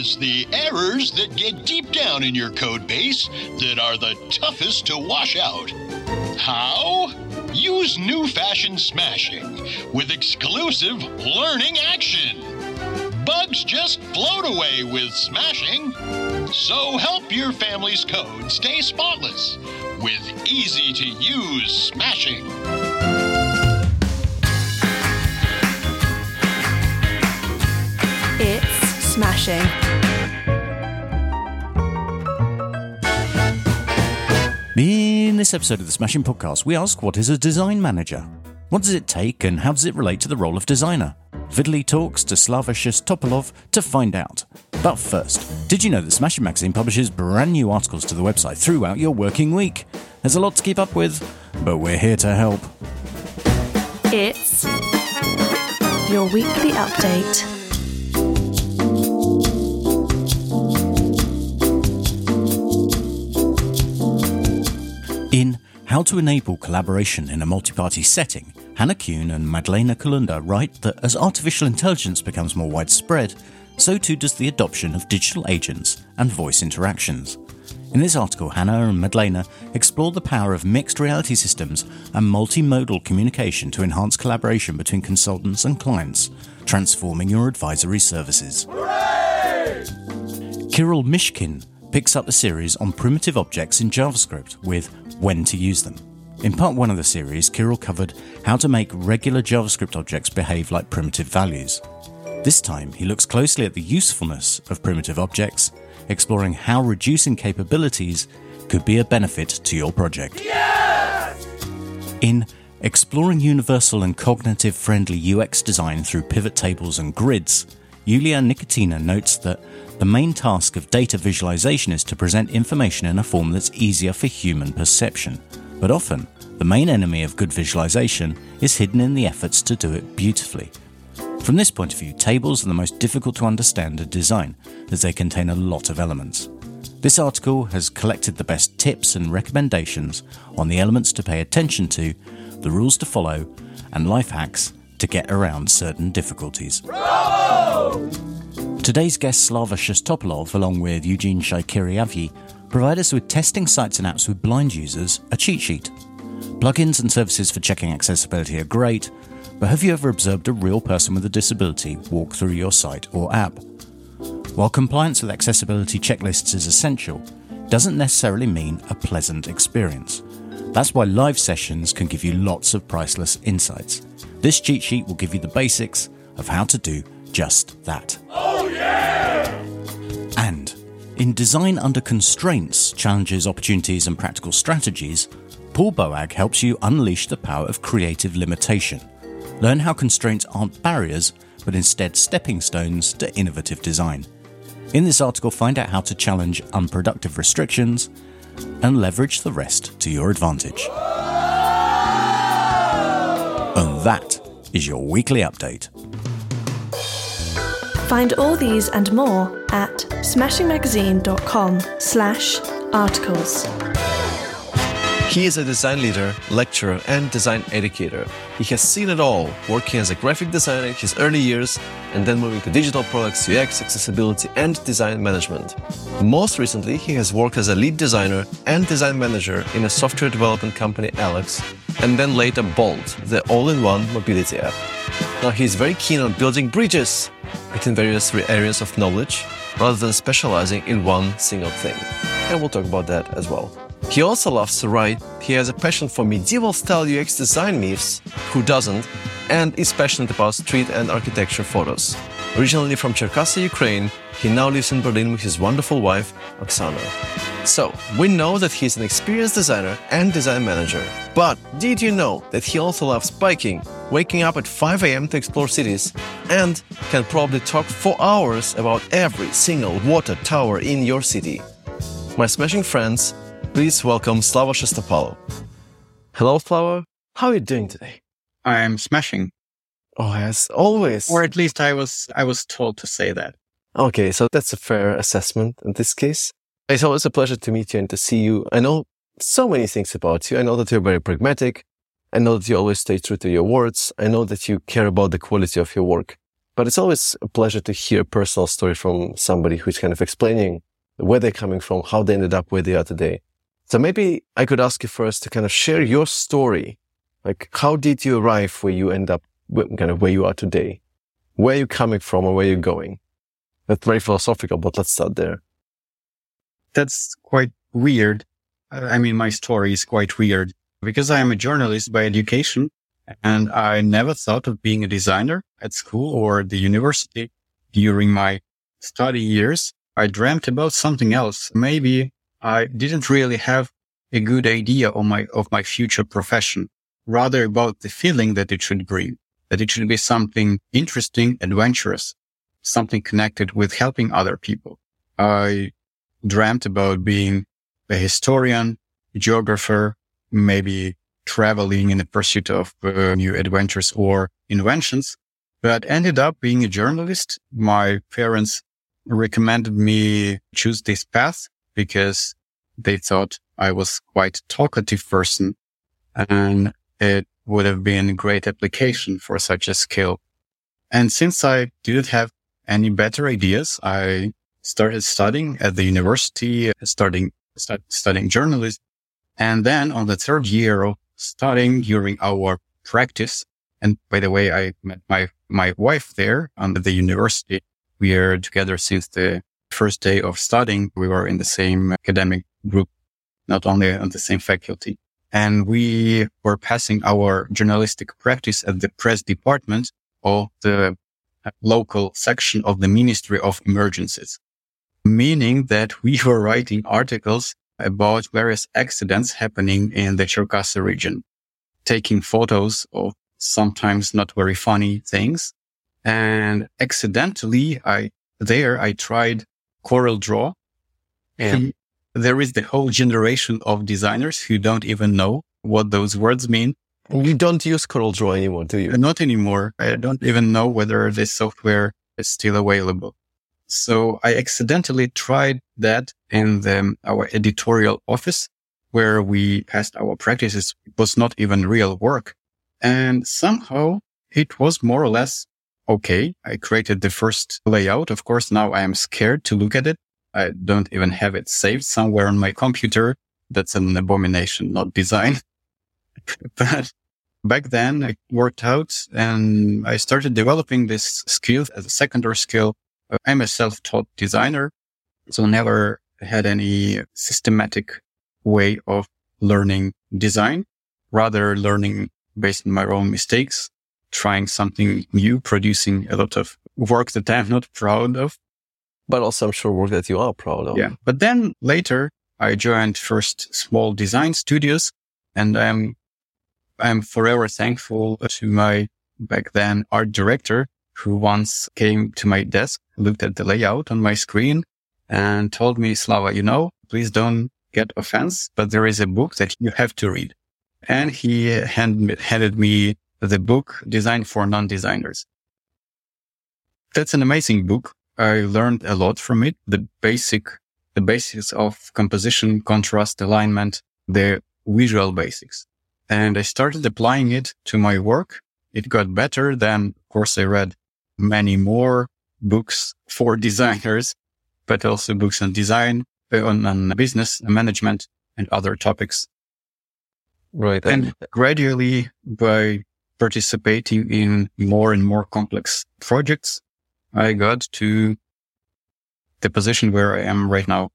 It's the errors that get deep down in your code base that are the toughest to wash out. How? Use new fashion smashing with exclusive learning action. Bugs just float away with smashing. So help your family's code stay spotless with easy to use smashing. It's smashing. In this episode of the Smashing Podcast, we ask what is a design manager? What does it take and how does it relate to the role of designer? Vitaly talks to Slava Shestopalov to find out. But first, did you know that Smashing Magazine publishes brand new articles to the website throughout your working week? There's a lot to keep up with, but we're here to help. It's your weekly update. In How to Enable Collaboration in a Multi-Party Setting, Hannah Kuhn and Madlena Kalunda write that as artificial intelligence becomes more widespread, so too does the adoption of digital agents and voice interactions. In this article, Hannah and Madlena explore the power of mixed reality systems and multimodal communication to enhance collaboration between consultants and clients, transforming your advisory services. Hooray! Kirill Myshkin picks up the series on primitive objects in JavaScript with when to use them. In part one of the series, Kirill covered how to make regular JavaScript objects behave like primitive values. This time, he looks closely at the usefulness of primitive objects, exploring how reducing capabilities could be a benefit to your project. In Exploring Universal and Cognitive Friendly UX Design Through Pivot Tables and Grids, Yulia Nikotina notes that the main task of data visualization is to present information in a form that's easier for human perception. But often, the main enemy of good visualization is hidden in the efforts to do it beautifully. From this point of view, tables are the most difficult to understand and design, as they contain a lot of elements. This article has collected the best tips and recommendations on the elements to pay attention to, the rules to follow, and life hacks to get around certain difficulties. Today's guest Slava Shestopalov, along with Eugene Shykiriavyi, provide us with testing sites and apps with blind users a cheat sheet. Plugins and services for checking accessibility are great, but have you ever observed a real person with a disability walk through your site or app? While compliance with accessibility checklists is essential, doesn't necessarily mean a pleasant experience. That's why live sessions can give you lots of priceless insights. This cheat sheet will give you the basics of how to do just that. Oh, and in Design Under Constraints Challenges, Opportunities, and Practical Strategies, Paul Boag helps you unleash the power of creative limitation. Learn how constraints aren't barriers, but instead stepping stones to innovative design. In this article, find out how to challenge unproductive restrictions and leverage the rest to your advantage. And that is your weekly update. Find all these and more at smashingmagazine.com slash articles. He is a design leader, lecturer, and design educator. He has seen it all, working as a graphic designer in his early years and then moving to digital products, UX, accessibility, and design management. Most recently, he has worked as a lead designer and design manager in a software development company, ELEKS, and then later Bolt, the all-in-one mobility app. Now he is very keen on building bridges between various areas of knowledge rather than specializing in one single thing. And we'll talk about that as well. He also loves to write. He has a passion for medieval style UX design myths, who doesn't, and is passionate about street and architecture photos. Originally from Cherkasy, Ukraine, he now lives in Berlin with his wonderful wife, Oksana. So, we know that he's an experienced designer and design manager. But did you know that he also loves biking, waking up at 5 am to explore cities, and can probably talk for hours about every single water tower in your city? My smashing friends, please welcome Slava Shestopalov. Hello, Slava. How are you doing today? I'm smashing. Oh, as always. Or at least I was I was told to say that. Okay, so that's a fair assessment in this case. It's always a pleasure to meet you and to see you. I know so many things about you. I know that you're very pragmatic. I know that you always stay true to your words. I know that you care about the quality of your work. but it's always a pleasure to hear a personal story from somebody who's kind of explaining where they're coming from, how they ended up where they are today. So maybe I could ask you first to kind of share your story. Like, how did you arrive where you end up, kind of where you are today? Where are you coming from or where you're going? That's very philosophical, but let's start there. That's quite weird. I mean, my story is quite weird because I am a journalist by education and I never thought of being a designer at school or the university during my study years. I dreamt about something else. Maybe I didn't really have a good idea of my, of my future profession, rather about the feeling that it should bring, that it should be something interesting, adventurous, something connected with helping other people. I dreamt about being a historian, geographer, maybe traveling in the pursuit of uh, new adventures or inventions, but ended up being a journalist. My parents recommended me choose this path because they thought I was quite talkative person and it would have been a great application for such a skill. And since I didn't have any better ideas, I started studying at the university, starting, start, studying journalism. And then on the third year of studying during our practice, and by the way, I met my, my wife there on the university. We are together since the first day of studying. We were in the same academic group, not only on the same faculty. And we were passing our journalistic practice at the press department of the local section of the Ministry of Emergencies, meaning that we were writing articles about various accidents happening in the Cherkasy region, taking photos of sometimes not very funny things. And accidentally, I, there I tried CorelDRAW. And there is the whole generation of designers who don't even know what those words mean. You don't use CorelDRAW anymore, do you? Not anymore. I don't even know whether this software is still available. So I accidentally tried that in the, our editorial office where we passed our practices. It was not even real work. And somehow it was more or less okay. I created the first layout. Of course, now I am scared to look at it. I don't even have it saved somewhere on my computer. That's an abomination, not design. but back then it worked out and I started developing this skill as a secondary skill. I'm a self-taught designer, so never had any systematic way of learning design, rather learning based on my own mistakes, trying something new, producing a lot of work that I'm not proud of. But also I'm sure work that you are proud of. Yeah. But then later I joined first small design studios and I'm, I'm forever thankful to my back then art director who once came to my desk, looked at the layout on my screen and told me, Slava, you know, please don't get offense, but there is a book that you have to read. And he hand, handed me the book Design for Non-Designers. That's an amazing book. I learned a lot from it. The basic, the basics of composition, contrast, alignment, the visual basics. And I started applying it to my work. It got better. Then, of course, I read many more books for designers, but also books on design, uh, on, on business management and other topics. Right. And gradually by participating in more and more complex projects, I got to the position where I am right now.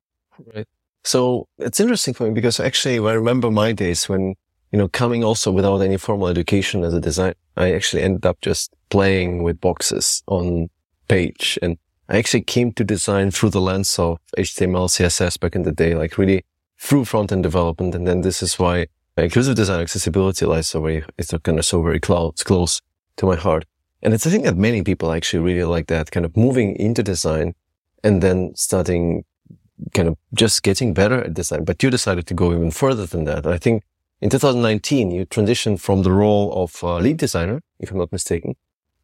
Right. So it's interesting for me because actually I remember my days when, you know, coming also without any formal education as a designer, I actually ended up just playing with boxes on page and I actually came to design through the lens of HTML, CSS back in the day, like really through front end development. And then this is why inclusive design accessibility lies so very, it's kind of so very close, close to my heart. And it's a thing that many people actually really like that kind of moving into design and then starting kind of just getting better at design. But you decided to go even further than that. I think in 2019, you transitioned from the role of uh, lead designer, if I'm not mistaken,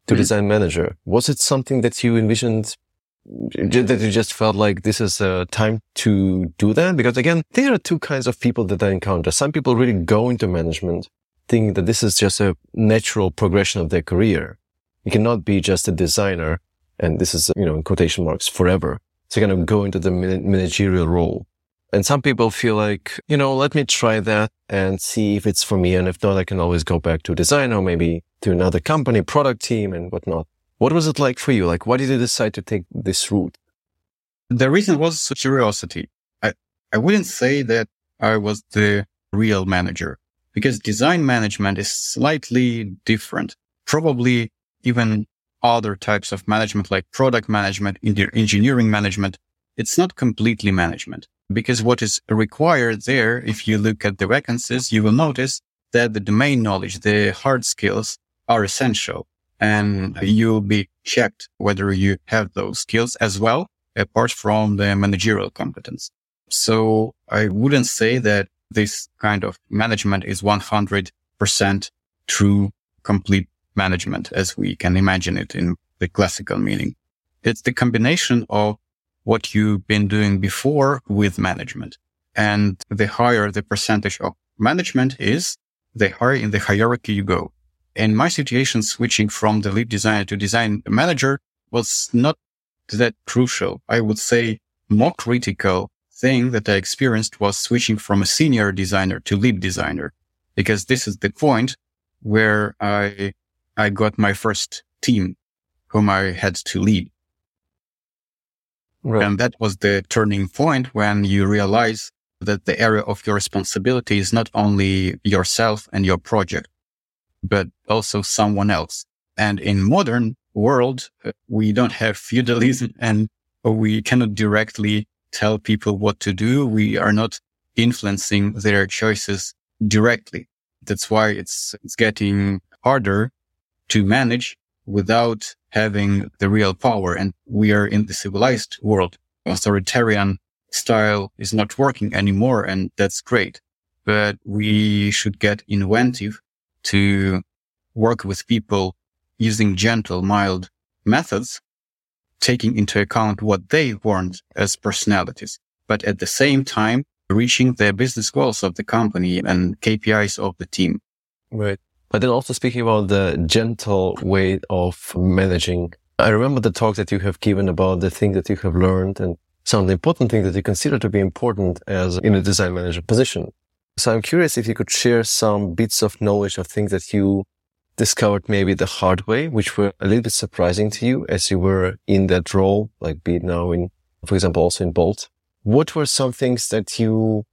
to mm-hmm. design manager. Was it something that you envisioned that you just felt like this is a time to do that? Because again, there are two kinds of people that I encounter. Some people really go into management thinking that this is just a natural progression of their career. You cannot be just a designer. And this is, you know, in quotation marks forever. So kind of go into the managerial role. And some people feel like, you know, let me try that and see if it's for me. And if not, I can always go back to design or maybe to another company, product team and whatnot. What was it like for you? Like, why did you decide to take this route? The reason was curiosity. I, I wouldn't say that I was the real manager because design management is slightly different. Probably even other types of management like product management, engineering management. It's not completely management because what is required there, if you look at the vacancies, you will notice that the domain knowledge, the hard skills are essential and you'll be checked whether you have those skills as well, apart from the managerial competence. So I wouldn't say that this kind of management is 100% true, complete management as we can imagine it in the classical meaning. It's the combination of what you've been doing before with management. And the higher the percentage of management is, the higher in the hierarchy you go. In my situation, switching from the lead designer to design manager was not that crucial. I would say more critical thing that I experienced was switching from a senior designer to lead designer, because this is the point where I, I got my first team whom I had to lead. Right. And that was the turning point when you realize that the area of your responsibility is not only yourself and your project, but also someone else. And in modern world, uh, we don't have feudalism and we cannot directly tell people what to do. We are not influencing their choices directly. That's why it's, it's getting harder to manage without having the real power. And we are in the civilized world. Authoritarian style is not working anymore. And that's great. But we should get inventive to work with people using gentle, mild methods, taking into account what they want as personalities, but at the same time, reaching the business goals of the company and KPIs of the team. Right. But then also speaking about the gentle way of managing, I remember the talk that you have given about the things that you have learned and some of the important things that you consider to be important as in a design manager position. So I'm curious if you could share some bits of knowledge of things that you discovered maybe the hard way, which were a little bit surprising to you as you were in that role, like be it now in, for example, also in Bolt. What were some things that you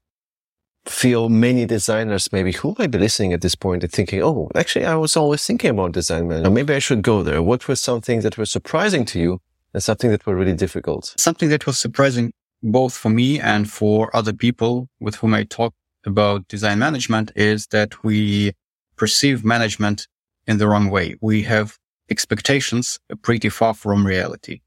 feel many designers maybe who might be listening at this point and thinking, Oh, actually, I was always thinking about design management. Maybe I should go there. What were some things that were surprising to you and something that were really difficult? Something that was surprising both for me and for other people with whom I talk about design management is that we perceive management in the wrong way. We have expectations pretty far from reality.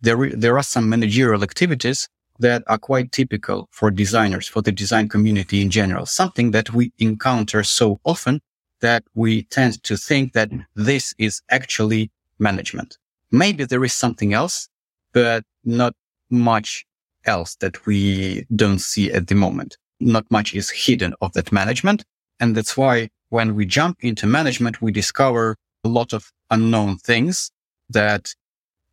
There, there are some managerial activities that are quite typical for designers, for the design community in general, something that we encounter so often that we tend to think that this is actually management. Maybe there is something else, but not much else that we don't see at the moment. Not much is hidden of that management. And that's why when we jump into management, we discover a lot of unknown things that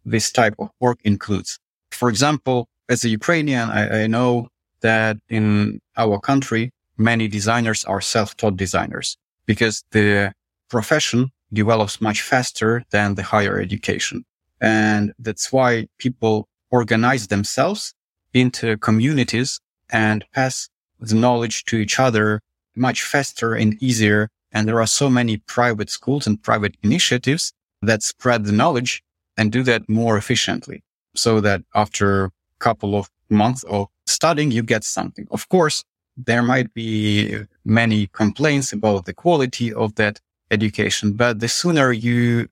this type of work includes. For example, as a Ukrainian, I, I know that in our country, many designers are self-taught designers because the profession develops much faster than the higher education. And that's why people organize themselves into communities and pass the knowledge to each other much faster and easier. And there are so many private schools and private initiatives that spread the knowledge and do that more efficiently so that after a couple of months of studying, you get something. Of course, there might be many complaints about the quality of that education, but the sooner you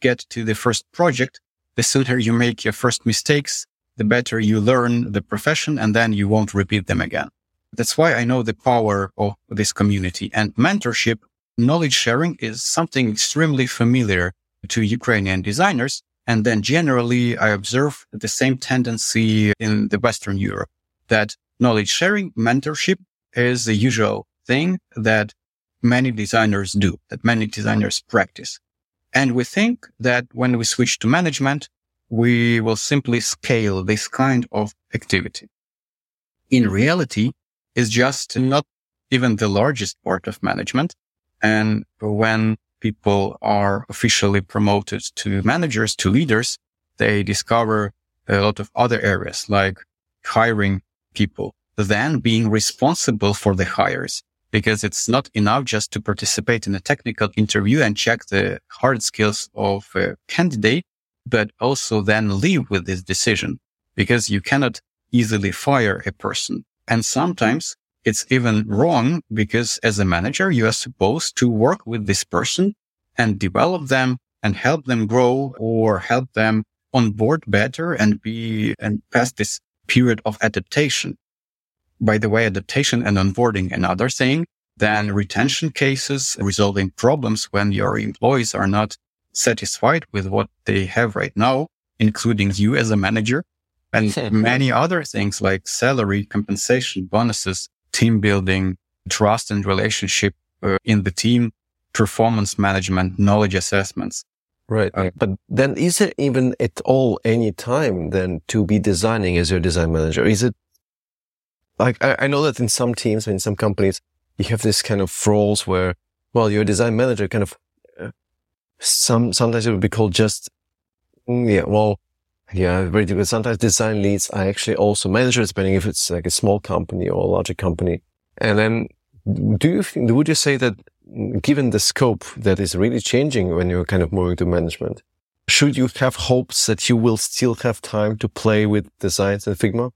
get to the first project, the sooner you make your first mistakes, the better you learn the profession and then you won't repeat them again. That's why I know the power of this community and mentorship. Knowledge sharing is something extremely familiar to Ukrainian designers and then generally, I observe the same tendency in the Western Europe that knowledge sharing, mentorship is the usual thing that many designers do, that many designers practice. And we think that when we switch to management, we will simply scale this kind of activity. In reality, it's just not even the largest part of management. And when people are officially promoted to managers, to leaders, they discover a lot of other areas like hiring people, then being responsible for the hires. Because it's not enough just to participate in a technical interview and check the hard skills of a candidate, but also then live with this decision because you cannot easily fire a person. And sometimes it's even wrong because as a manager, you are supposed to work with this person and develop them and help them grow or help them on board better and be and pass this period of adaptation. By the way, adaptation and onboarding another thing, then retention cases, resolving problems when your employees are not satisfied with what they have right now, including you as a manager and many other things like salary, compensation, bonuses, team building, trust and relationship uh, in the team, performance management, knowledge assessments. Right. Uh, but then is there even at all any time then to be designing as your design manager? Is it like, I, I know that in some teams, in some companies, you have this kind of roles where, well, your design manager kind of, uh, some, sometimes it would be called just, mm, yeah, well, yeah, very difficult. Sometimes design leads are actually also managers, depending if it's like a small company or a larger company. And then do you think, would you say that given the scope that is really changing when you're kind of moving to management, should you have hopes that you will still have time to play with designs and Figma?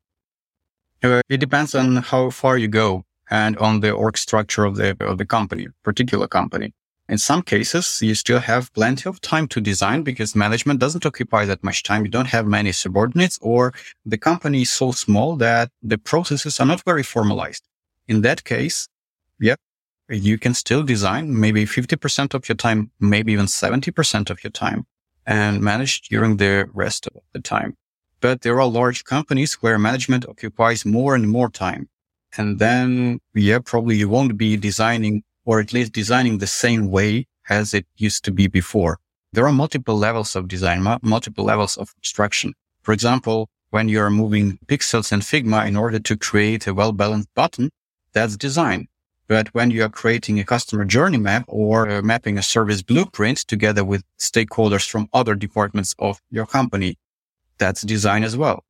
Uh, it depends on how far you go and on the org structure of the, of the company, particular company. In some cases, you still have plenty of time to design because management doesn't occupy that much time. You don't have many subordinates or the company is so small that the processes are not very formalized. In that case, yep, you can still design maybe 50% of your time, maybe even 70% of your time and manage during the rest of the time. But there are large companies where management occupies more and more time. And then, yeah, probably you won't be designing or at least designing the same way as it used to be before. There are multiple levels of design, multiple levels of abstraction. For example, when you're moving pixels in Figma in order to create a well-balanced button, that's design. But when you are creating a customer journey map or uh, mapping a service blueprint together with stakeholders from other departments of your company, that's design as well.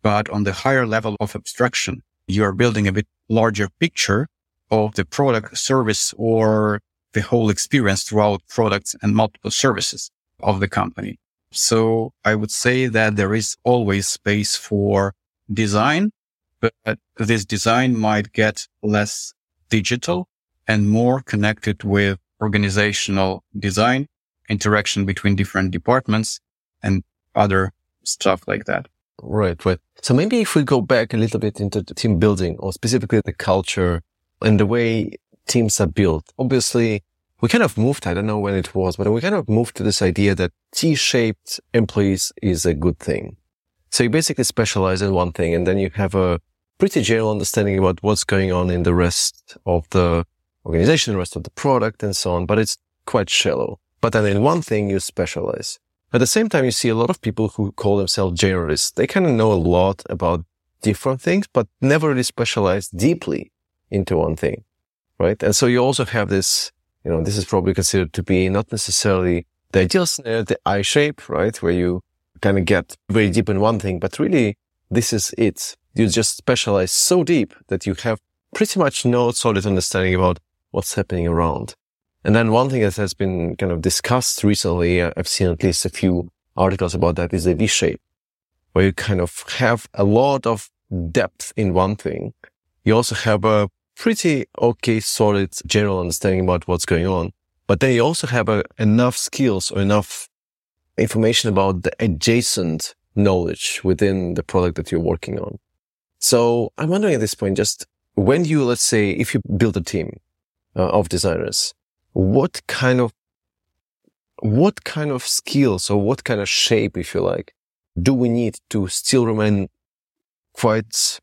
But on the higher level of abstraction, you are building a bit larger picture of the product, service, or the whole experience throughout products and multiple services of the company. So I would say that there is always space for design, but this design might get less digital and more connected with organizational design, interaction between different departments and other stuff like that. Right, right. So maybe if we go back a little bit into team building or specifically the culture and the way teams are built. Obviously, we kind of moved, I don't know when it was, but we kind of moved to this idea that T-shaped employees is a good thing. So you basically specialize in one thing and then you have a pretty general understanding about what's going on in the rest of the organization, the rest of the product and so on, but it's quite shallow. But then in one thing you specialize. At the same time, you see a lot of people who call themselves generalists. They kind of know a lot about different things, but never really specialize deeply into one thing. Right. And so you also have this, you know, this is probably considered to be not necessarily the ideal scenario, the I shape, right? Where you kind of get very deep in one thing, but really this is it you just specialize so deep that you have pretty much no solid understanding about what's happening around. And then one thing that has been kind of discussed recently, uh, I've seen at least a few articles about that is the V shape, where you kind of have a lot of depth in one thing. You also have a pretty okay, solid general understanding about what's going on. But then you also have a, enough skills or enough information about the adjacent knowledge within the product that you're working on. So I'm wondering at this point, just when you, let's say, if you build a team uh, of designers, what kind of, what kind of skills or what kind of shape, if you like, do we need to still remain quite,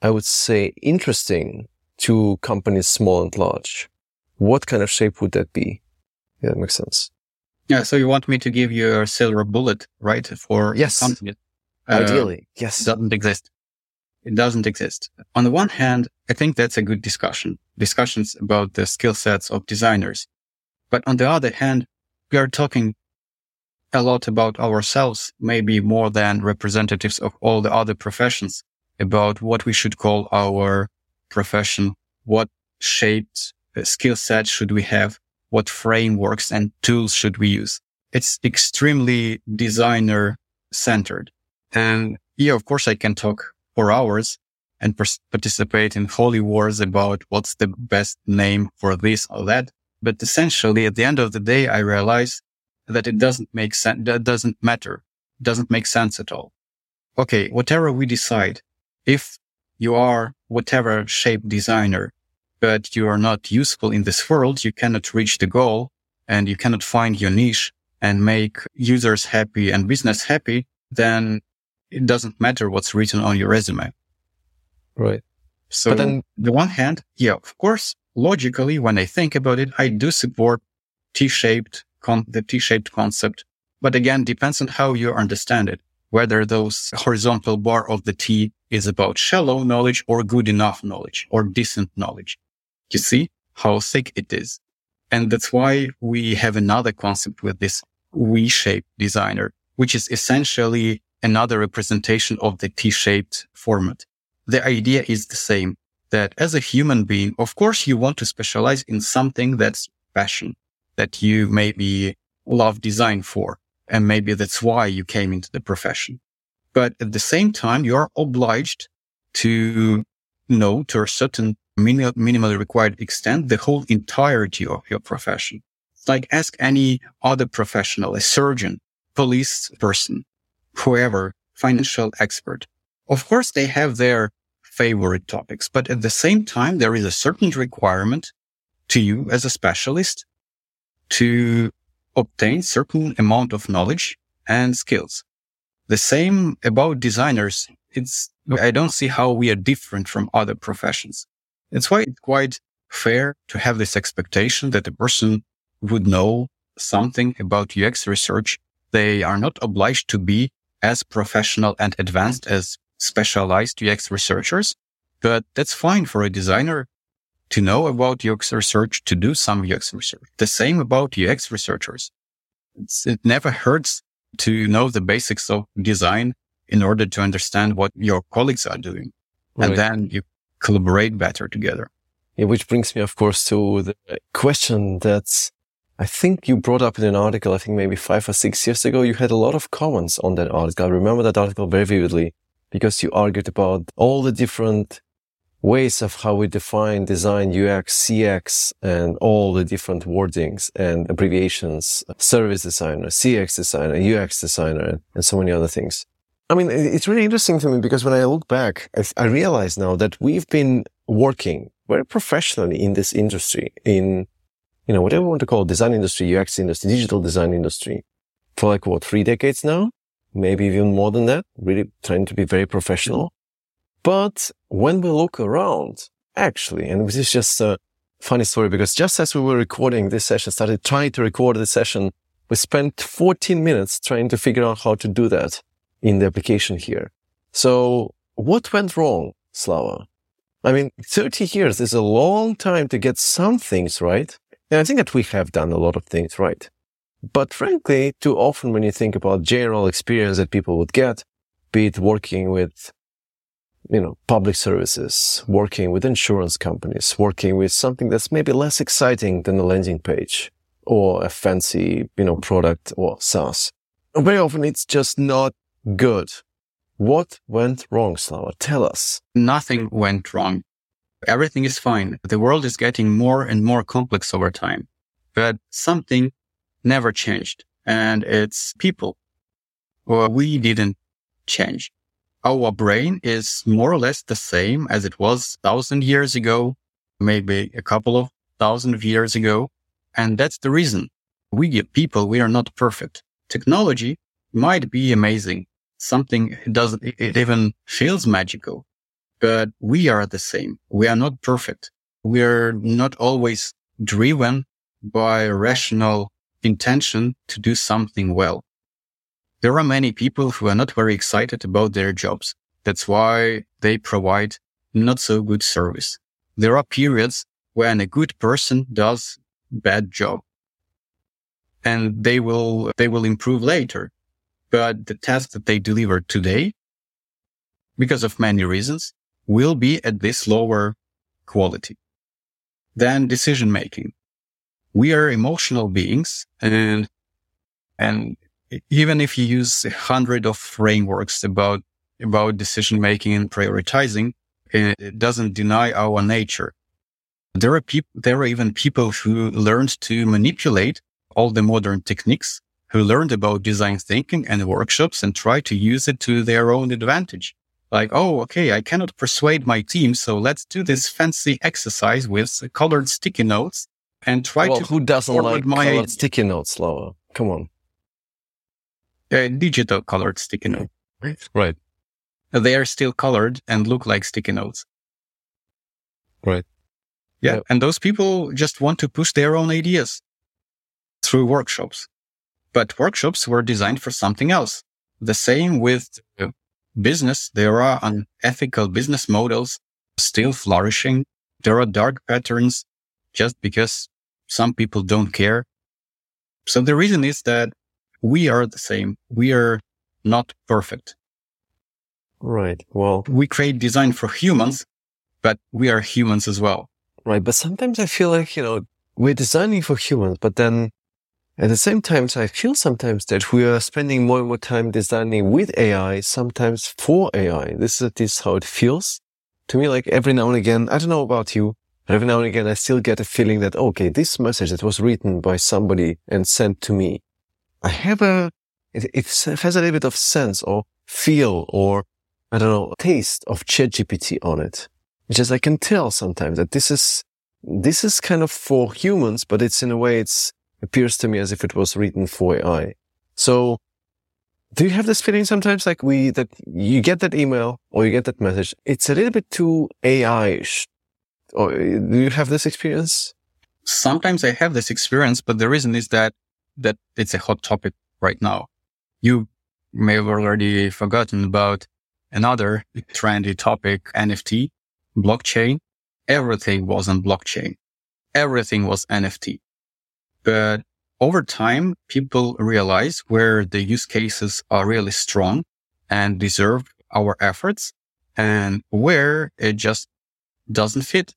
I would say, interesting to companies small and large? What kind of shape would that be? Yeah, that makes sense. Yeah. So you want me to give you a silver bullet, right? For Yes. it. Uh, Ideally, yes. doesn't exist. It doesn't exist. On the one hand, I think that's a good discussion, discussions about the skill sets of designers. But on the other hand, we are talking a lot about ourselves, maybe more than representatives of all the other professions about what we should call our profession, what shaped uh, skill set should we have, what frameworks and tools should we use. It's extremely designer centered. And yeah, of course I can talk for hours and participate in holy wars about what's the best name for this or that. But essentially at the end of the day, I realize that it doesn't make sense. That doesn't matter. Doesn't make sense at all. Okay. Whatever we decide, if you are whatever shape designer, but you are not useful in this world, you cannot reach the goal and you cannot find your niche and make users happy and business happy, then it doesn't matter what's written on your resume. Right. So But then- the one hand, yeah, of course, logically, when I think about it, I do support T-shaped, con- the T-shaped concept. But again, depends on how you understand it, whether those horizontal bar of the T is about shallow knowledge or good enough knowledge or decent knowledge. You see how thick it is. And that's why we have another concept with this V-shaped designer, which is essentially another representation of the T-shaped format. The idea is the same that as a human being, of course, you want to specialize in something that's passion that you maybe love design for. And maybe that's why you came into the profession. But at the same time, you are obliged to know to a certain mini- minimally required extent the whole entirety of your profession. Like ask any other professional, a surgeon, police person, whoever, financial expert. Of course, they have their favorite topics, but at the same time, there is a certain requirement to you as a specialist to obtain certain amount of knowledge and skills. The same about designers. It's, I don't see how we are different from other professions. That's why it's quite fair to have this expectation that a person would know something about UX research. They are not obliged to be as professional and advanced as specialized UX researchers, but that's fine for a designer to know about UX research, to do some UX research. The same about UX researchers. It's, it never hurts to know the basics of design in order to understand what your colleagues are doing. Right. And then you collaborate better together. Yeah, which brings me, of course, to the question that I think you brought up in an article, I think maybe five or six years ago, you had a lot of comments on that article. I remember that article very vividly because you argued about all the different ways of how we define design, UX, CX, and all the different wordings and abbreviations, service designer, CX designer, UX designer, and so many other things. I mean, it's really interesting to me because when I look back, I, realize now that we've been working very professionally in this industry, in, you know, whatever you want to call it, design industry, UX industry, digital design industry for like what, three decades now? Maybe even more than that, really trying to be very professional. But when we look around, actually, and this is just a funny story because just as we were recording this session, started trying to record this session, we spent 14 minutes trying to figure out how to do that in the application here. So what went wrong, Slava? I mean, 30 years is a long time to get some things right. And I think that we have done a lot of things right. But frankly, too often when you think about general experience that people would get, be it working with, you know, public services, working with insurance companies, working with something that's maybe less exciting than a landing page or a fancy, you know, product or SaaS. Very often it's just not good. What went wrong, Slava? Tell us. Nothing went wrong. Everything is fine. The world is getting more and more complex over time, but something never changed and it's people. Well, we didn't change. Our brain is more or less the same as it was thousand years ago, maybe a couple of thousand of years ago. And that's the reason we people, we are not perfect. Technology might be amazing. Something doesn't, it- it even feels magical, but we are the same. We are not perfect. We are not always driven by rational intention to do something well. There are many people who are not very excited about their jobs. That's why they provide not so good service. There are periods when a good person does bad job and they will, they will improve later. But the task that they deliver today, because of many reasons, will be at this lower quality than decision making. We are emotional beings and, and even if you use a hundred of frameworks about, about decision making and prioritizing, it doesn't deny our nature. There are people, there are even people who learned to manipulate all the modern techniques, who learned about design thinking and workshops and try to use it to their own advantage. Like, oh, okay, I cannot persuade my team. So let's do this fancy exercise with colored sticky notes and try well, to. Who doesn't like my colored sticky notes, Laura? Come on. Uh, digital colored sticky notes. Right. They are still colored and look like sticky notes. Right. Yeah. And those people just want to push their own ideas through workshops. But workshops were designed for something else. The same with business. There are unethical business models still flourishing. There are dark patterns just because some people don't care. So the reason is that we are the same. We are not perfect. Right. Well, we create design for humans, but we are humans as well. Right. But sometimes I feel like, you know, we're designing for humans, but then at the same time, I feel sometimes that we are spending more and more time designing with AI, sometimes for AI. This is, this is how it feels to me. Like every now and again, I don't know about you, but every now and again, I still get a feeling that, okay, this message that was written by somebody and sent to me, I have a, it, it has a little bit of sense or feel or I don't know, taste of ChatGPT on it. It's just I can tell sometimes that this is, this is kind of for humans, but it's in a way, it's, appears to me as if it was written for AI. So do you have this feeling sometimes like we, that you get that email or you get that message? It's a little bit too AI-ish. Or uh, do you have this experience? Sometimes I have this experience, but the reason is that, that it's a hot topic right now. You may have already forgotten about another trendy topic, NFT, blockchain. Everything was on blockchain. Everything was NFT. But over time, people realize where the use cases are really strong and deserve our efforts and where it just doesn't fit.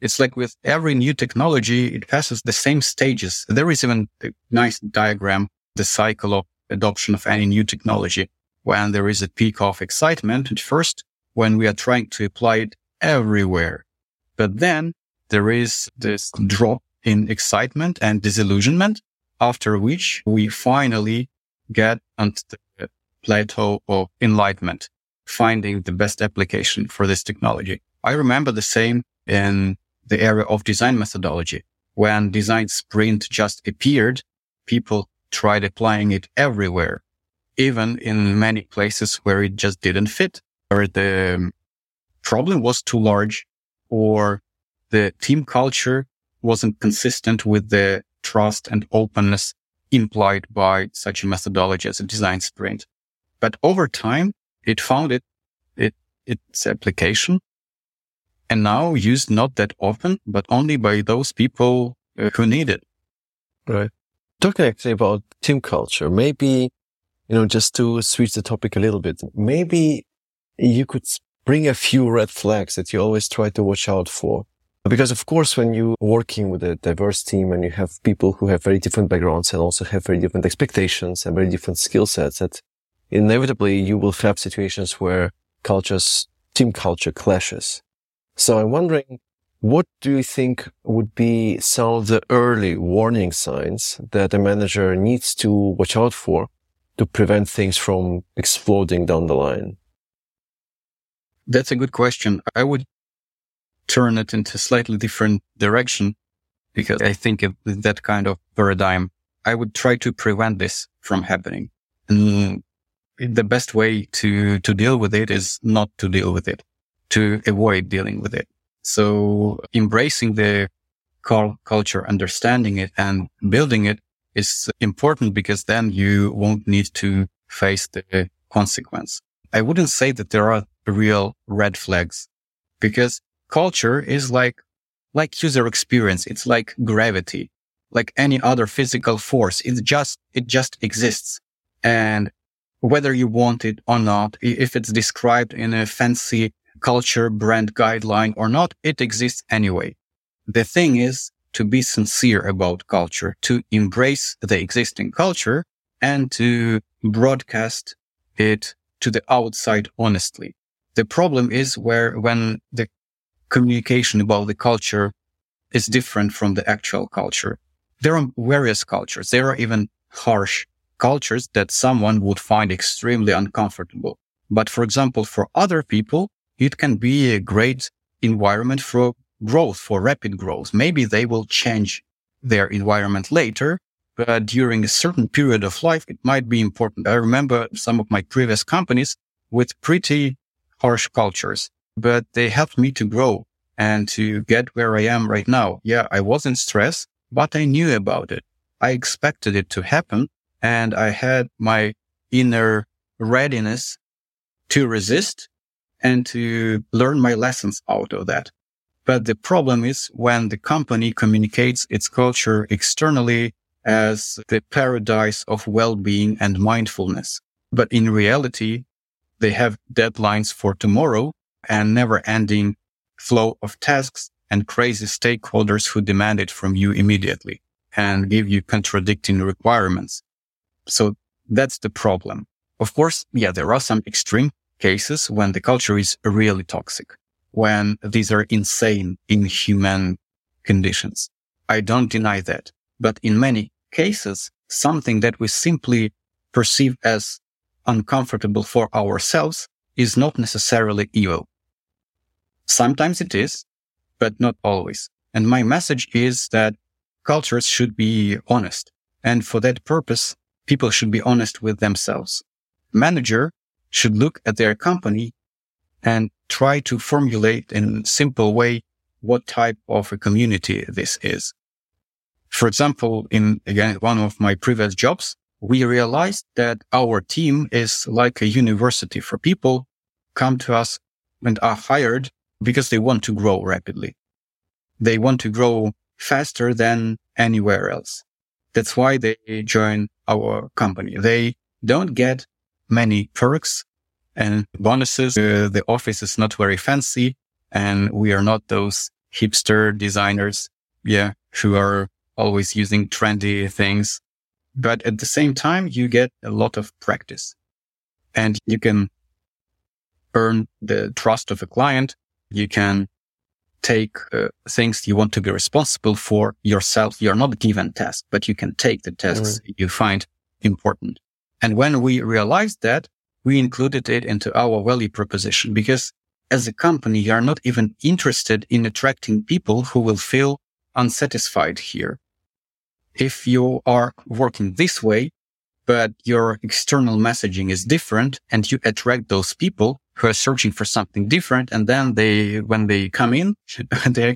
It's like with every new technology, it passes the same stages. There is even a nice diagram, the cycle of adoption of any new technology when there is a peak of excitement at first, when we are trying to apply it everywhere. But then there is this drop in excitement and disillusionment, after which we finally get onto the plateau of enlightenment, finding the best application for this technology. I remember the same in the area of design methodology. When design sprint just appeared, people tried applying it everywhere, even in many places where it just didn't fit, or the problem was too large or the team culture wasn't consistent with the trust and openness implied by such a methodology as a design sprint. But over time, it found it, it, its application and now used not that often, but only by those people uh, who need it. Right. Talking actually about team culture, maybe, you know, just to switch the topic a little bit, maybe you could bring a few red flags that you always try to watch out for because of course, when you're working with a diverse team and you have people who have very different backgrounds and also have very different expectations and very different skill sets, that inevitably you will have situations where cultures, team culture clashes. So I'm wondering, what do you think would be some of the early warning signs that a manager needs to watch out for to prevent things from exploding down the line? That's a good question. I would turn it into slightly different direction because I think of that kind of paradigm, I would try to prevent this from happening. And the best way to, to deal with it is not to deal with it, to avoid dealing with it. So embracing the culture, understanding it and building it is important because then you won't need to face the consequence. I wouldn't say that there are real red flags because culture is like, like user experience. It's like gravity, like any other physical force. It just, it just exists. And whether you want it or not, if it's described in a fancy culture brand guideline or not, it exists anyway. The thing is to be sincere about culture, to embrace the existing culture and to broadcast it to the outside honestly. The problem is where when the communication about the culture is different from the actual culture. There are various cultures. There are even harsh cultures that someone would find extremely uncomfortable. But for example, for other people, it can be a great environment for growth, for rapid growth. Maybe they will change their environment later, but during a certain period of life, it might be important. I remember some of my previous companies with pretty harsh cultures, but they helped me to grow and to get where I am right now. Yeah, I was in stress, but I knew about it. I expected it to happen and I had my inner readiness to resist and to learn my lessons out of that. But the problem is when the company communicates its culture externally as the paradise of well-being and mindfulness. But in reality, they have deadlines for tomorrow and never ending flow of tasks and crazy stakeholders who demand it from you immediately and give you contradicting requirements. So that's the problem. Of course, yeah, there are some extreme cases when the culture is really toxic, when these are insane, inhuman conditions. I don't deny that. But in many cases, something that we simply perceive as uncomfortable for ourselves is not necessarily evil. Sometimes it is, but not always. And my message is that cultures should be honest. And for that purpose, people should be honest with themselves. Manager should look at their company and try to formulate in a simple way what type of a community this is. For example, in again, one of my previous jobs, we realized that our team is like a university for people come to us and are hired because they want to grow rapidly. They want to grow faster than anywhere else. That's why they join our company. They don't get many perks and bonuses. Uh, the office is not very fancy and we are not those hipster designers. Yeah. Who are always using trendy things. But at the same time, you get a lot of practice and you can earn the trust of a client. You can take uh, things you want to be responsible for yourself. You're not given tasks, but you can take the tasks you find important. And when we realized that, we included it into our value proposition because as a company, you are not even interested in attracting people who will feel unsatisfied here if you are working this way, but your external messaging is different and you attract those people who are searching for something different. And then they, when they come in, they're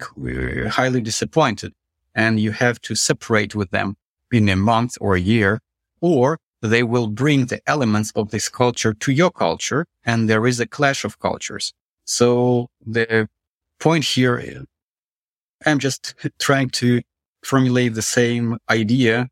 highly disappointed and you have to separate with them in a month or a year, or they will bring the elements of this culture to your culture and there is a clash of cultures. So the point here, I'm just trying to formulate the same idea,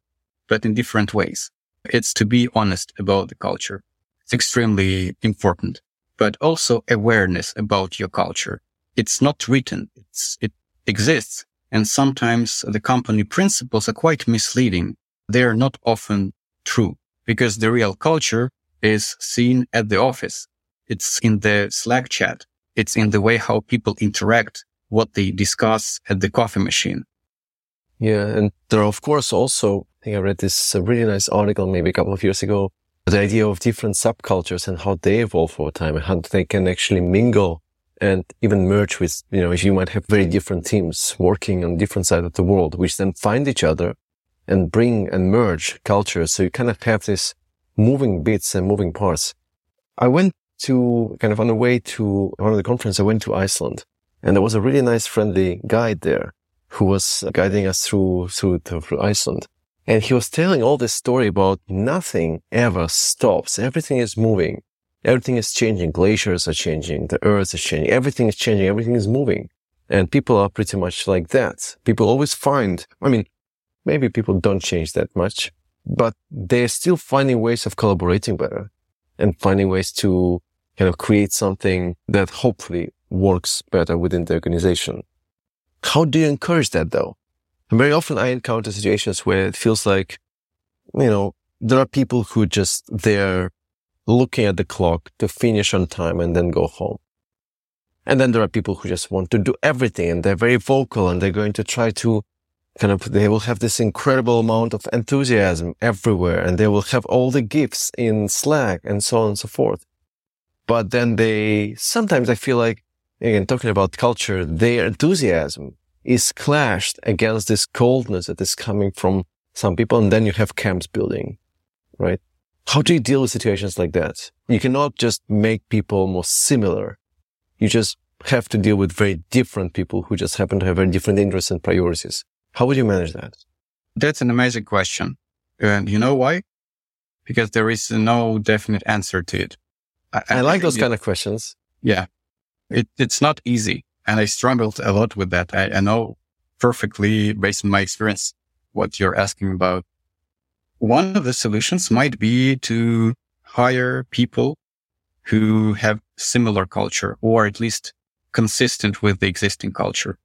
but in different ways. It's to be honest about the culture. It's extremely important, but also awareness about your culture. It's not written. It's, it exists. And sometimes the company principles are quite misleading. They are not often true because the real culture is seen at the office. It's in the Slack chat. It's in the way how people interact, what they discuss at the coffee machine. Yeah. And there are, of course, also, I think I read this uh, really nice article maybe a couple of years ago, the idea of different subcultures and how they evolve over time and how they can actually mingle and even merge with, you know, if you might have very different teams working on different sides of the world, which then find each other and bring and merge cultures. So you kind of have this moving bits and moving parts. I went to kind of on the way to one of the conference, I went to Iceland and there was a really nice friendly guide there who was guiding us through, through, through Iceland. And he was telling all this story about nothing ever stops. Everything is moving. Everything is changing. Glaciers are changing. The earth is changing. Everything is changing. Everything is moving. And people are pretty much like that. People always find, I mean, maybe people don't change that much, but they're still finding ways of collaborating better and finding ways to kind of create something that hopefully works better within the organization. How do you encourage that though? And very often I encounter situations where it feels like, you know, there are people who just they're looking at the clock to finish on time and then go home. And then there are people who just want to do everything and they're very vocal and they're going to try to kind of, they will have this incredible amount of enthusiasm everywhere and they will have all the gifts in Slack and so on and so forth. But then they, sometimes I feel like, again, talking about culture, their enthusiasm is clashed against this coldness that is coming from some people. And then you have camps building, right? How do you deal with situations like that? You cannot just make people more similar. You just have to deal with very different people who just happen to have very different interests and priorities. How would you manage that? That's an amazing question. And you know why? Because there is no definite answer to it. I, I like those it, kind of questions. Yeah. It, it's not easy. And I struggled a lot with that. I, I know perfectly based on my experience what you're asking about. One of the solutions might be to hire people who have similar culture or at least consistent with the existing culture.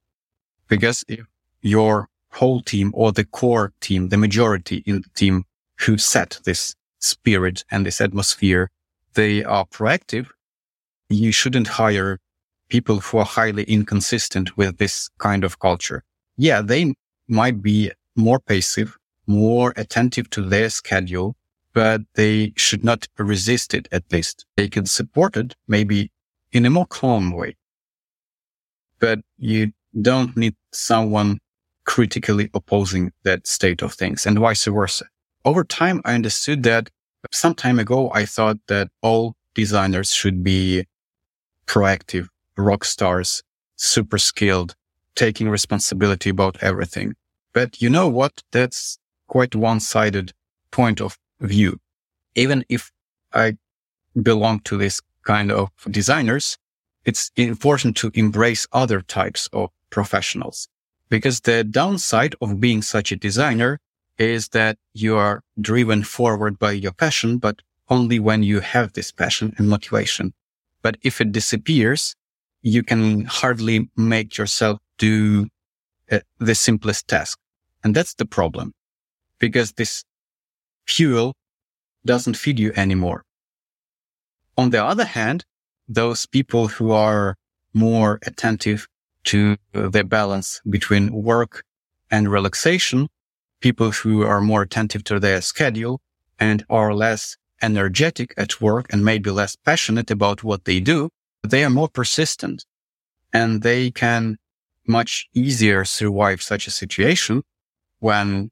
Because if your whole team or the core team, the majority in the team who set this spirit and this atmosphere, they are proactive, you shouldn't hire people who are highly inconsistent with this kind of culture. Yeah, they might be more passive, more attentive to their schedule, but they should not resist it at least. They can support it maybe in a more calm way. But you don't need someone critically opposing that state of things and vice versa. Over time, I understood that some time ago, I thought that all designers should be proactive rock stars, super skilled, taking responsibility about everything. But you know what? That's quite one-sided point of view. Even if I belong to this kind of designers, it's important to embrace other types of professionals because the downside of being such a designer is that you are driven forward by your passion, but only when you have this passion and motivation. But if it disappears, you can hardly make yourself do uh, the simplest task. And that's the problem because this fuel doesn't feed you anymore. On the other hand, those people who are more attentive to the balance between work and relaxation, people who are more attentive to their schedule and are less energetic at work and maybe less passionate about what they do, they are more persistent and they can much easier survive such a situation when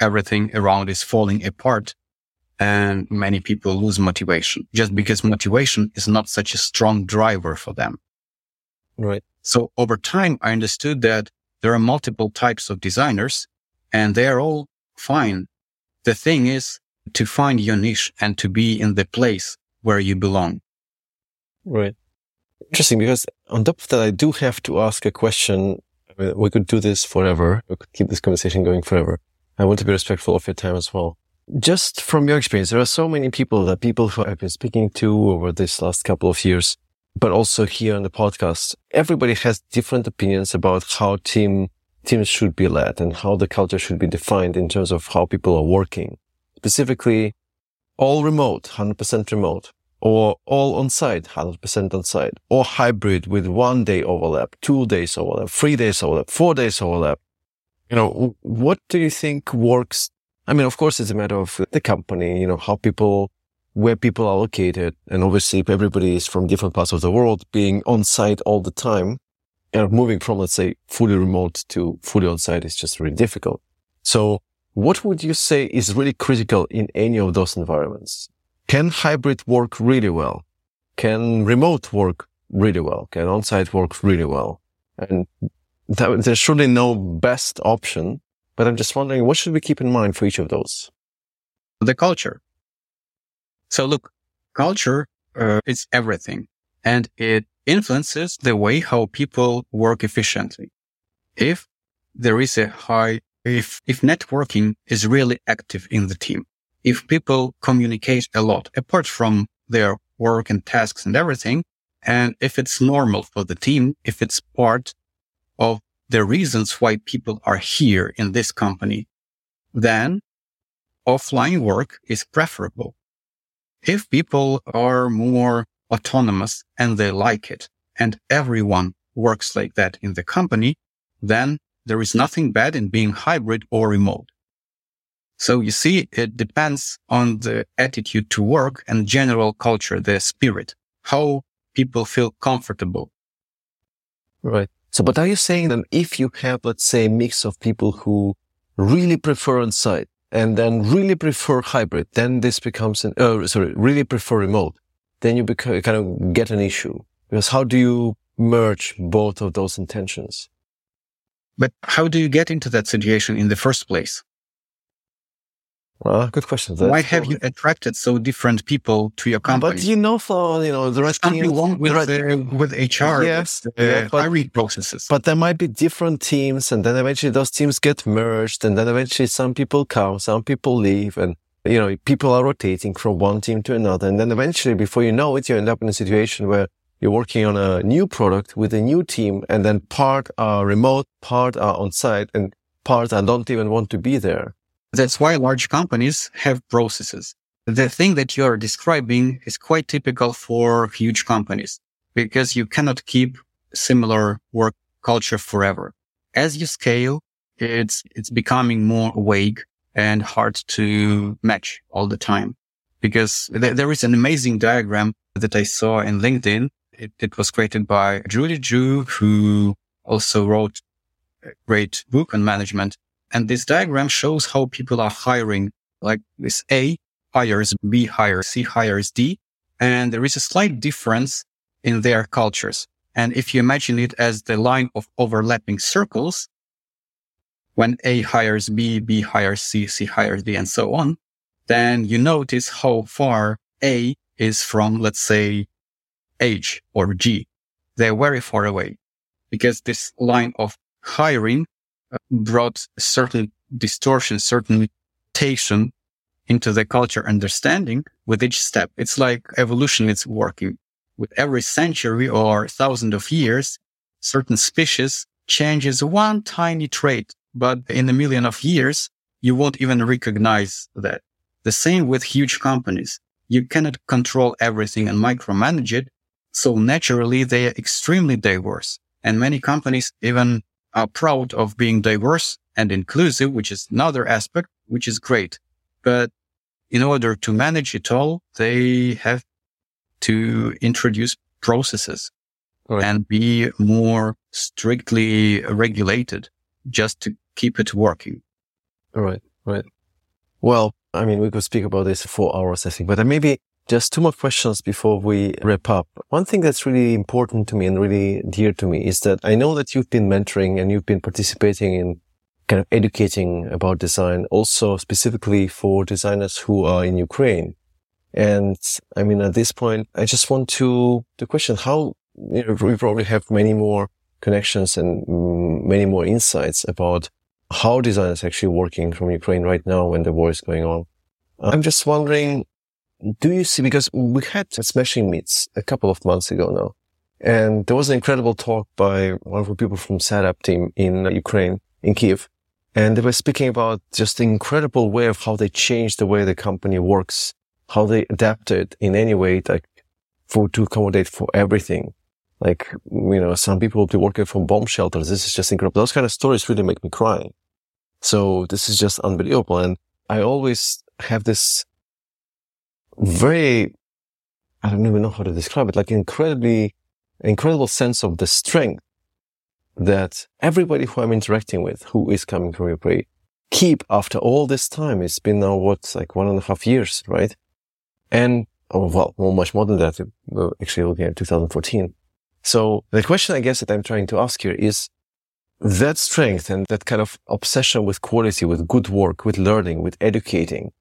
everything around is falling apart and many people lose motivation just because motivation is not such a strong driver for them. Right. So over time, I understood that there are multiple types of designers and they are all fine. The thing is to find your niche and to be in the place where you belong. Right. Interesting because on top of that, I do have to ask a question. We could do this forever. We could keep this conversation going forever. I want to be respectful of your time as well. Just from your experience, there are so many people that people who I've been speaking to over this last couple of years, but also here on the podcast. Everybody has different opinions about how team teams should be led and how the culture should be defined in terms of how people are working. Specifically, all remote, 100% remote or all on site, 100% on site, or hybrid with one day overlap, two days overlap, three days overlap, four days overlap. You know, what do you think works? I mean, of course, it's a matter of the company, you know, how people, where people are located. And obviously, if everybody is from different parts of the world, being on site all the time, and moving from, let's say, fully remote to fully on site is just really difficult. So what would you say is really critical in any of those environments? Can hybrid work really well? Can remote work really well? Can on-site work really well? And that, there's surely no best option. but I'm just wondering what should we keep in mind for each of those? The culture. So look, culture uh, is everything and it influences the way how people work efficiently. If there is a high, if, if networking is really active in the team, if people communicate a lot apart from their work and tasks and everything, and if it's normal for the team, if it's part of the reasons why people are here in this company, then offline work is preferable. If people are more autonomous and they like it and everyone works like that in the company, then there is nothing bad in being hybrid or remote. So you see, it depends on the attitude to work and general culture, the spirit, how people feel comfortable. Right. So, but are you saying that if you have, let's say, a mix of people who really prefer on site and then really prefer hybrid, then this becomes an, oh, sorry, really prefer remote, then you become, kind of get an issue because how do you merge both of those intentions? But how do you get into that situation in the first place? Well, good question. That's Why have you attracted so different people to your company? But you know, for you know, the something wrong with uh, with HR, yes, with, uh, yeah, but, hiring processes. But there might be different teams, and then eventually those teams get merged, and then eventually some people come, some people leave, and you know, people are rotating from one team to another, and then eventually, before you know it, you end up in a situation where you're working on a new product with a new team, and then part are remote, part are on site, and part I don't even want to be there. That's why large companies have processes. The thing that you are describing is quite typical for huge companies because you cannot keep similar work culture forever. As you scale, it's, it's becoming more vague and hard to match all the time because th- there is an amazing diagram that I saw in LinkedIn. It, it was created by Julie Zhuo, who also wrote a great book on management. And this diagram shows how people are hiring. Like this A hires B hires C hires D. And there is a slight difference in their cultures. And if you imagine it as the line of overlapping circles, when A hires B, B hires C, C hires D, and so on, then you notice how far A is from, let's say, H or G. They're very far away because this line of hiring brought certain distortion, certain mutation into the culture understanding with each step. It's like evolution is working. With every century or thousand of years, certain species changes one tiny trait, but in a million of years, you won't even recognize that. The same with huge companies. You cannot control everything and micromanage it. So naturally, they are extremely diverse. And many companies even are proud of being diverse and inclusive, which is another aspect, which is great. But in order to manage it all, they have to introduce processes right. and be more strictly regulated just to keep it working. Right, right. Well, I mean, we could speak about this for hours, I think, but maybe just two more questions before we wrap up. One thing that's really important to me and really dear to me is that I know that you've been mentoring and you've been participating in kind of educating about design, also specifically for designers who are in Ukraine. And I mean, at this point, I just want to, the question how, you know, we probably have many more connections and mm, many more insights about how design is actually working from Ukraine right now when the war is going on. I'm just wondering, do you see, because we had Smashing Meets a couple of months ago now, and there was an incredible talk by one of the people from Setapp team in Ukraine, in Kiev. And they were speaking about just the incredible way of how they changed the way the company works, how they adapted in any way, like for, to accommodate for everything. Like, you know, some people will be working from bomb shelters. This is just incredible. Those kind of stories really make me cry. So this is just unbelievable. And I always have this very, I don't even know how to describe it, like incredibly, incredible sense of the strength that everybody who I'm interacting with, who is coming from your Ukraine, keep after all this time. It's been now what, like one and a half years, right? And, oh, well, well, much more than that. Uh, We're actually looking at 2014. So the question I guess that I'm trying to ask here is, that strength and that kind of obsession with quality, with good work, with learning, with educating,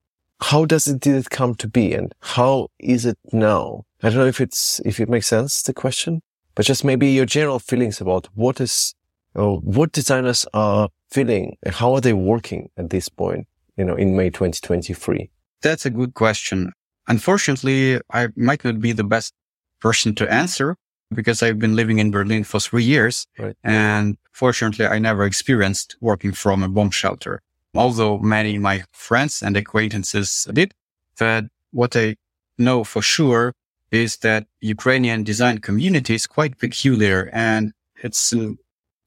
how does it, did it come to be and how is it now? I don't know if it's, if it makes sense, the question, but just maybe your general feelings about what is, or what designers are feeling and how are they working at this point, you know, in May 2023? That's a good question. Unfortunately, I might not be the best person to answer because I've been living in Berlin for three years. Right. And fortunately, I never experienced working from a bomb shelter, although many my friends and acquaintances did. But what I know for sure is that Ukrainian design community is quite peculiar and it's an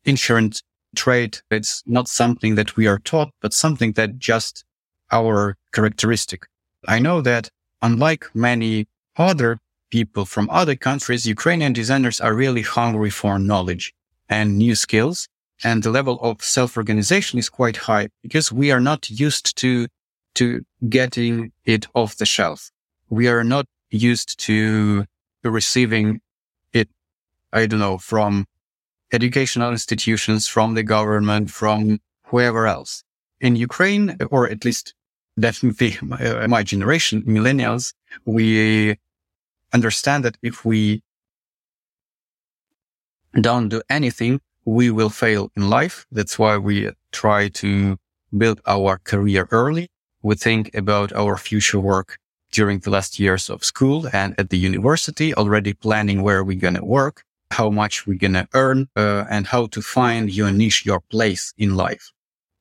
inherent trait. It's not something that we are taught, but something that just our characteristic. I know that unlike many other people from other countries, Ukrainian designers are really hungry for knowledge and new skills. And the level of self-organization is quite high because we are not used to, to getting it off the shelf. We are not used to receiving it, I don't know, from educational institutions, from the government, from whoever else. In Ukraine, or at least definitely my, my generation, millennials, we understand that if we don't do anything, we will fail in life. That's why we try to build our career early. We think about our future work during the last years of school and at the university, already planning where we're going to work, how much we're going to earn, uh, and how to find your niche, your place in life.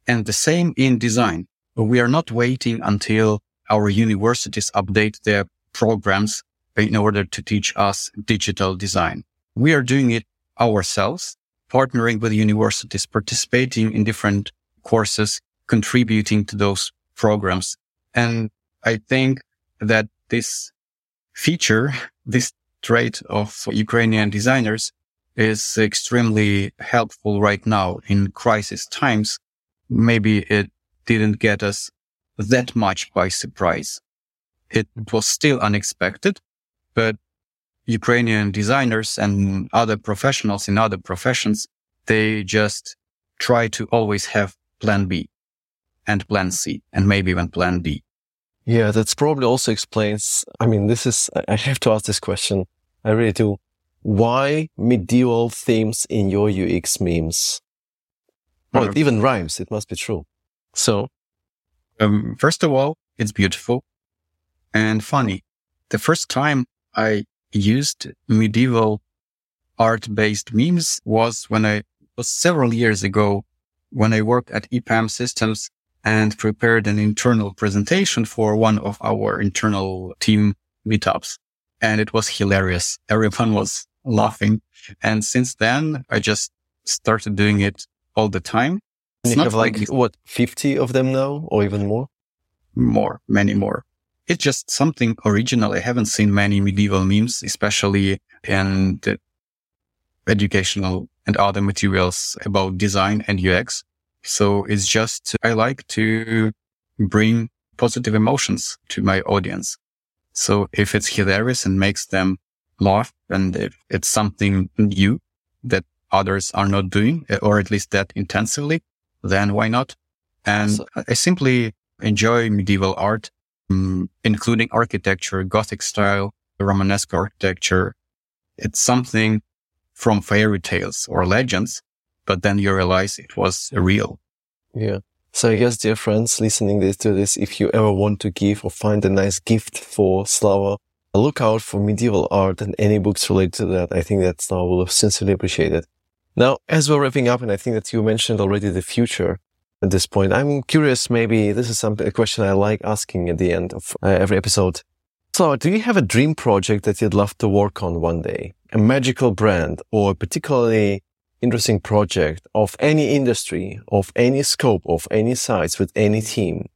And the same in design. We are not waiting until our universities update their programs in order to teach us digital design. We are doing it ourselves, partnering with universities, participating in different courses, contributing to those programs. And I think that this feature, this trait of Ukrainian designers is extremely helpful right now in crisis times. Maybe it didn't get us that much by surprise. It was still unexpected, but Ukrainian designers and other professionals in other professions, they just try to always have plan B and plan C and maybe even plan D. Yeah, that's probably also explains. I mean, this is, I have to ask this question. I really do. Why medieval themes in your UX memes? Well, it even rhymes. It must be true. So, um, first of all, it's beautiful and funny. The first time I used medieval art based memes was when I was several years ago when I worked at EPAM systems and prepared an internal presentation for one of our internal team meetups. And it was hilarious. Everyone was laughing. And since then, I just started doing it all the time. It's you have like, like, what, 50 of them now or even more? More, many more. It's just something original. I haven't seen many medieval memes, especially in the educational and other materials about design and UX. So it's just, I like to bring positive emotions to my audience. So if it's hilarious and makes them laugh and if it's something new that others are not doing, or at least that intensively, then why not? And so, I simply enjoy medieval art, um, including architecture, Gothic style, Romanesque architecture. It's something from fairy tales or legends, but then you realize it was real. Yeah. So I guess, dear friends, listening to this, if you ever want to give or find a nice gift for Slava, look out for medieval art and any books related to that. I think that Slava will sincerely appreciate it. Now, as we're wrapping up, and I think that you mentioned already the future at this point, I'm curious, maybe this is something, a question I like asking at the end of uh, every episode. So do you have a dream project that you'd love to work on one day? A magical brand or a particularly interesting project of any industry, of any scope, of any size with any team?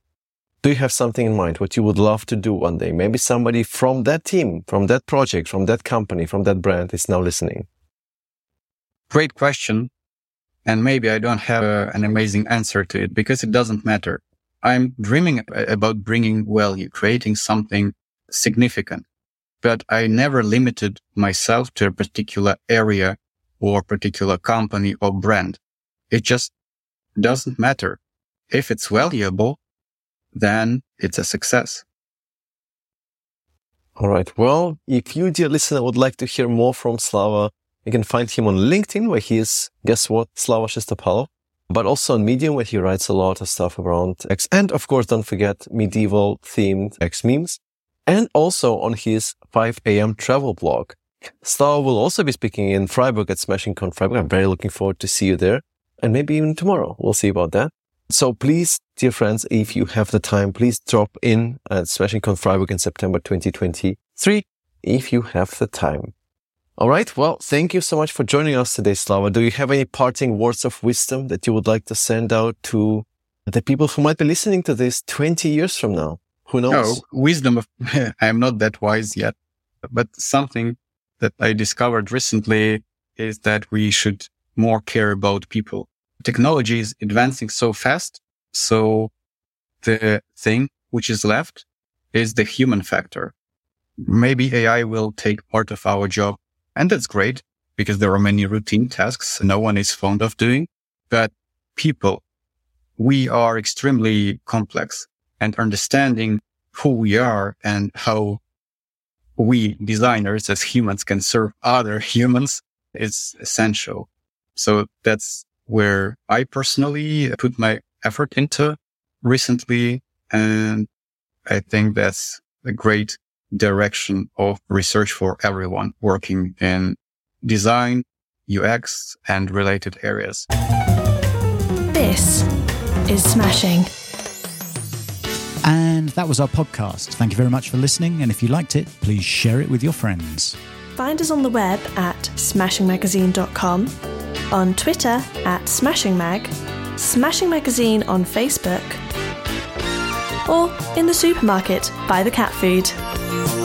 Do you have something in mind what you would love to do one day? Maybe somebody from that team, from that project, from that company, from that brand is now listening. Great question. And maybe I don't have a, an amazing answer to it because it doesn't matter. I'm dreaming about bringing value, creating something significant, but I never limited myself to a particular area or particular company or brand. It just doesn't matter. If it's valuable, then it's a success. All right. Well, if you, dear listener, would like to hear more from Slava, you can find him on LinkedIn, where he is, guess what, Slava Shestopalov, but also on Medium, where he writes a lot of stuff around UX. And of course, don't forget medieval themed UX memes. And also on his 5 a.m. travel blog. Slava will also be speaking in Freiburg at SmashingCon Freiburg. I'm very looking forward to see you there. And maybe even tomorrow. We'll see about that. So please, dear friends, if you have the time, please drop in at SmashingCon Freiburg in September 2023 if you have the time. All right. Well, thank you so much for joining us today, Slava. Do you have any parting words of wisdom that you would like to send out to the people who might be listening to this 20 years from now? Who knows? No, wisdom of, I am not that wise yet, but something that I discovered recently is that we should more care about people. Technology is advancing so fast. So the thing which is left is the human factor. Maybe AI will take part of our job and that's great because there are many routine tasks no one is fond of doing. But people, we are extremely complex and understanding who we are and how we designers as humans can serve other humans is essential. So that's where I personally put my effort into recently. And I think that's a great direction of research for everyone working in design, UX, and related areas. This is Smashing. And that was our podcast. Thank you very much for listening. And if you liked it, please share it with your friends. Find us on the web at smashingmagazine.com, on Twitter at smashingmag, Smashing Magazine on Facebook, or in the supermarket by the cat food.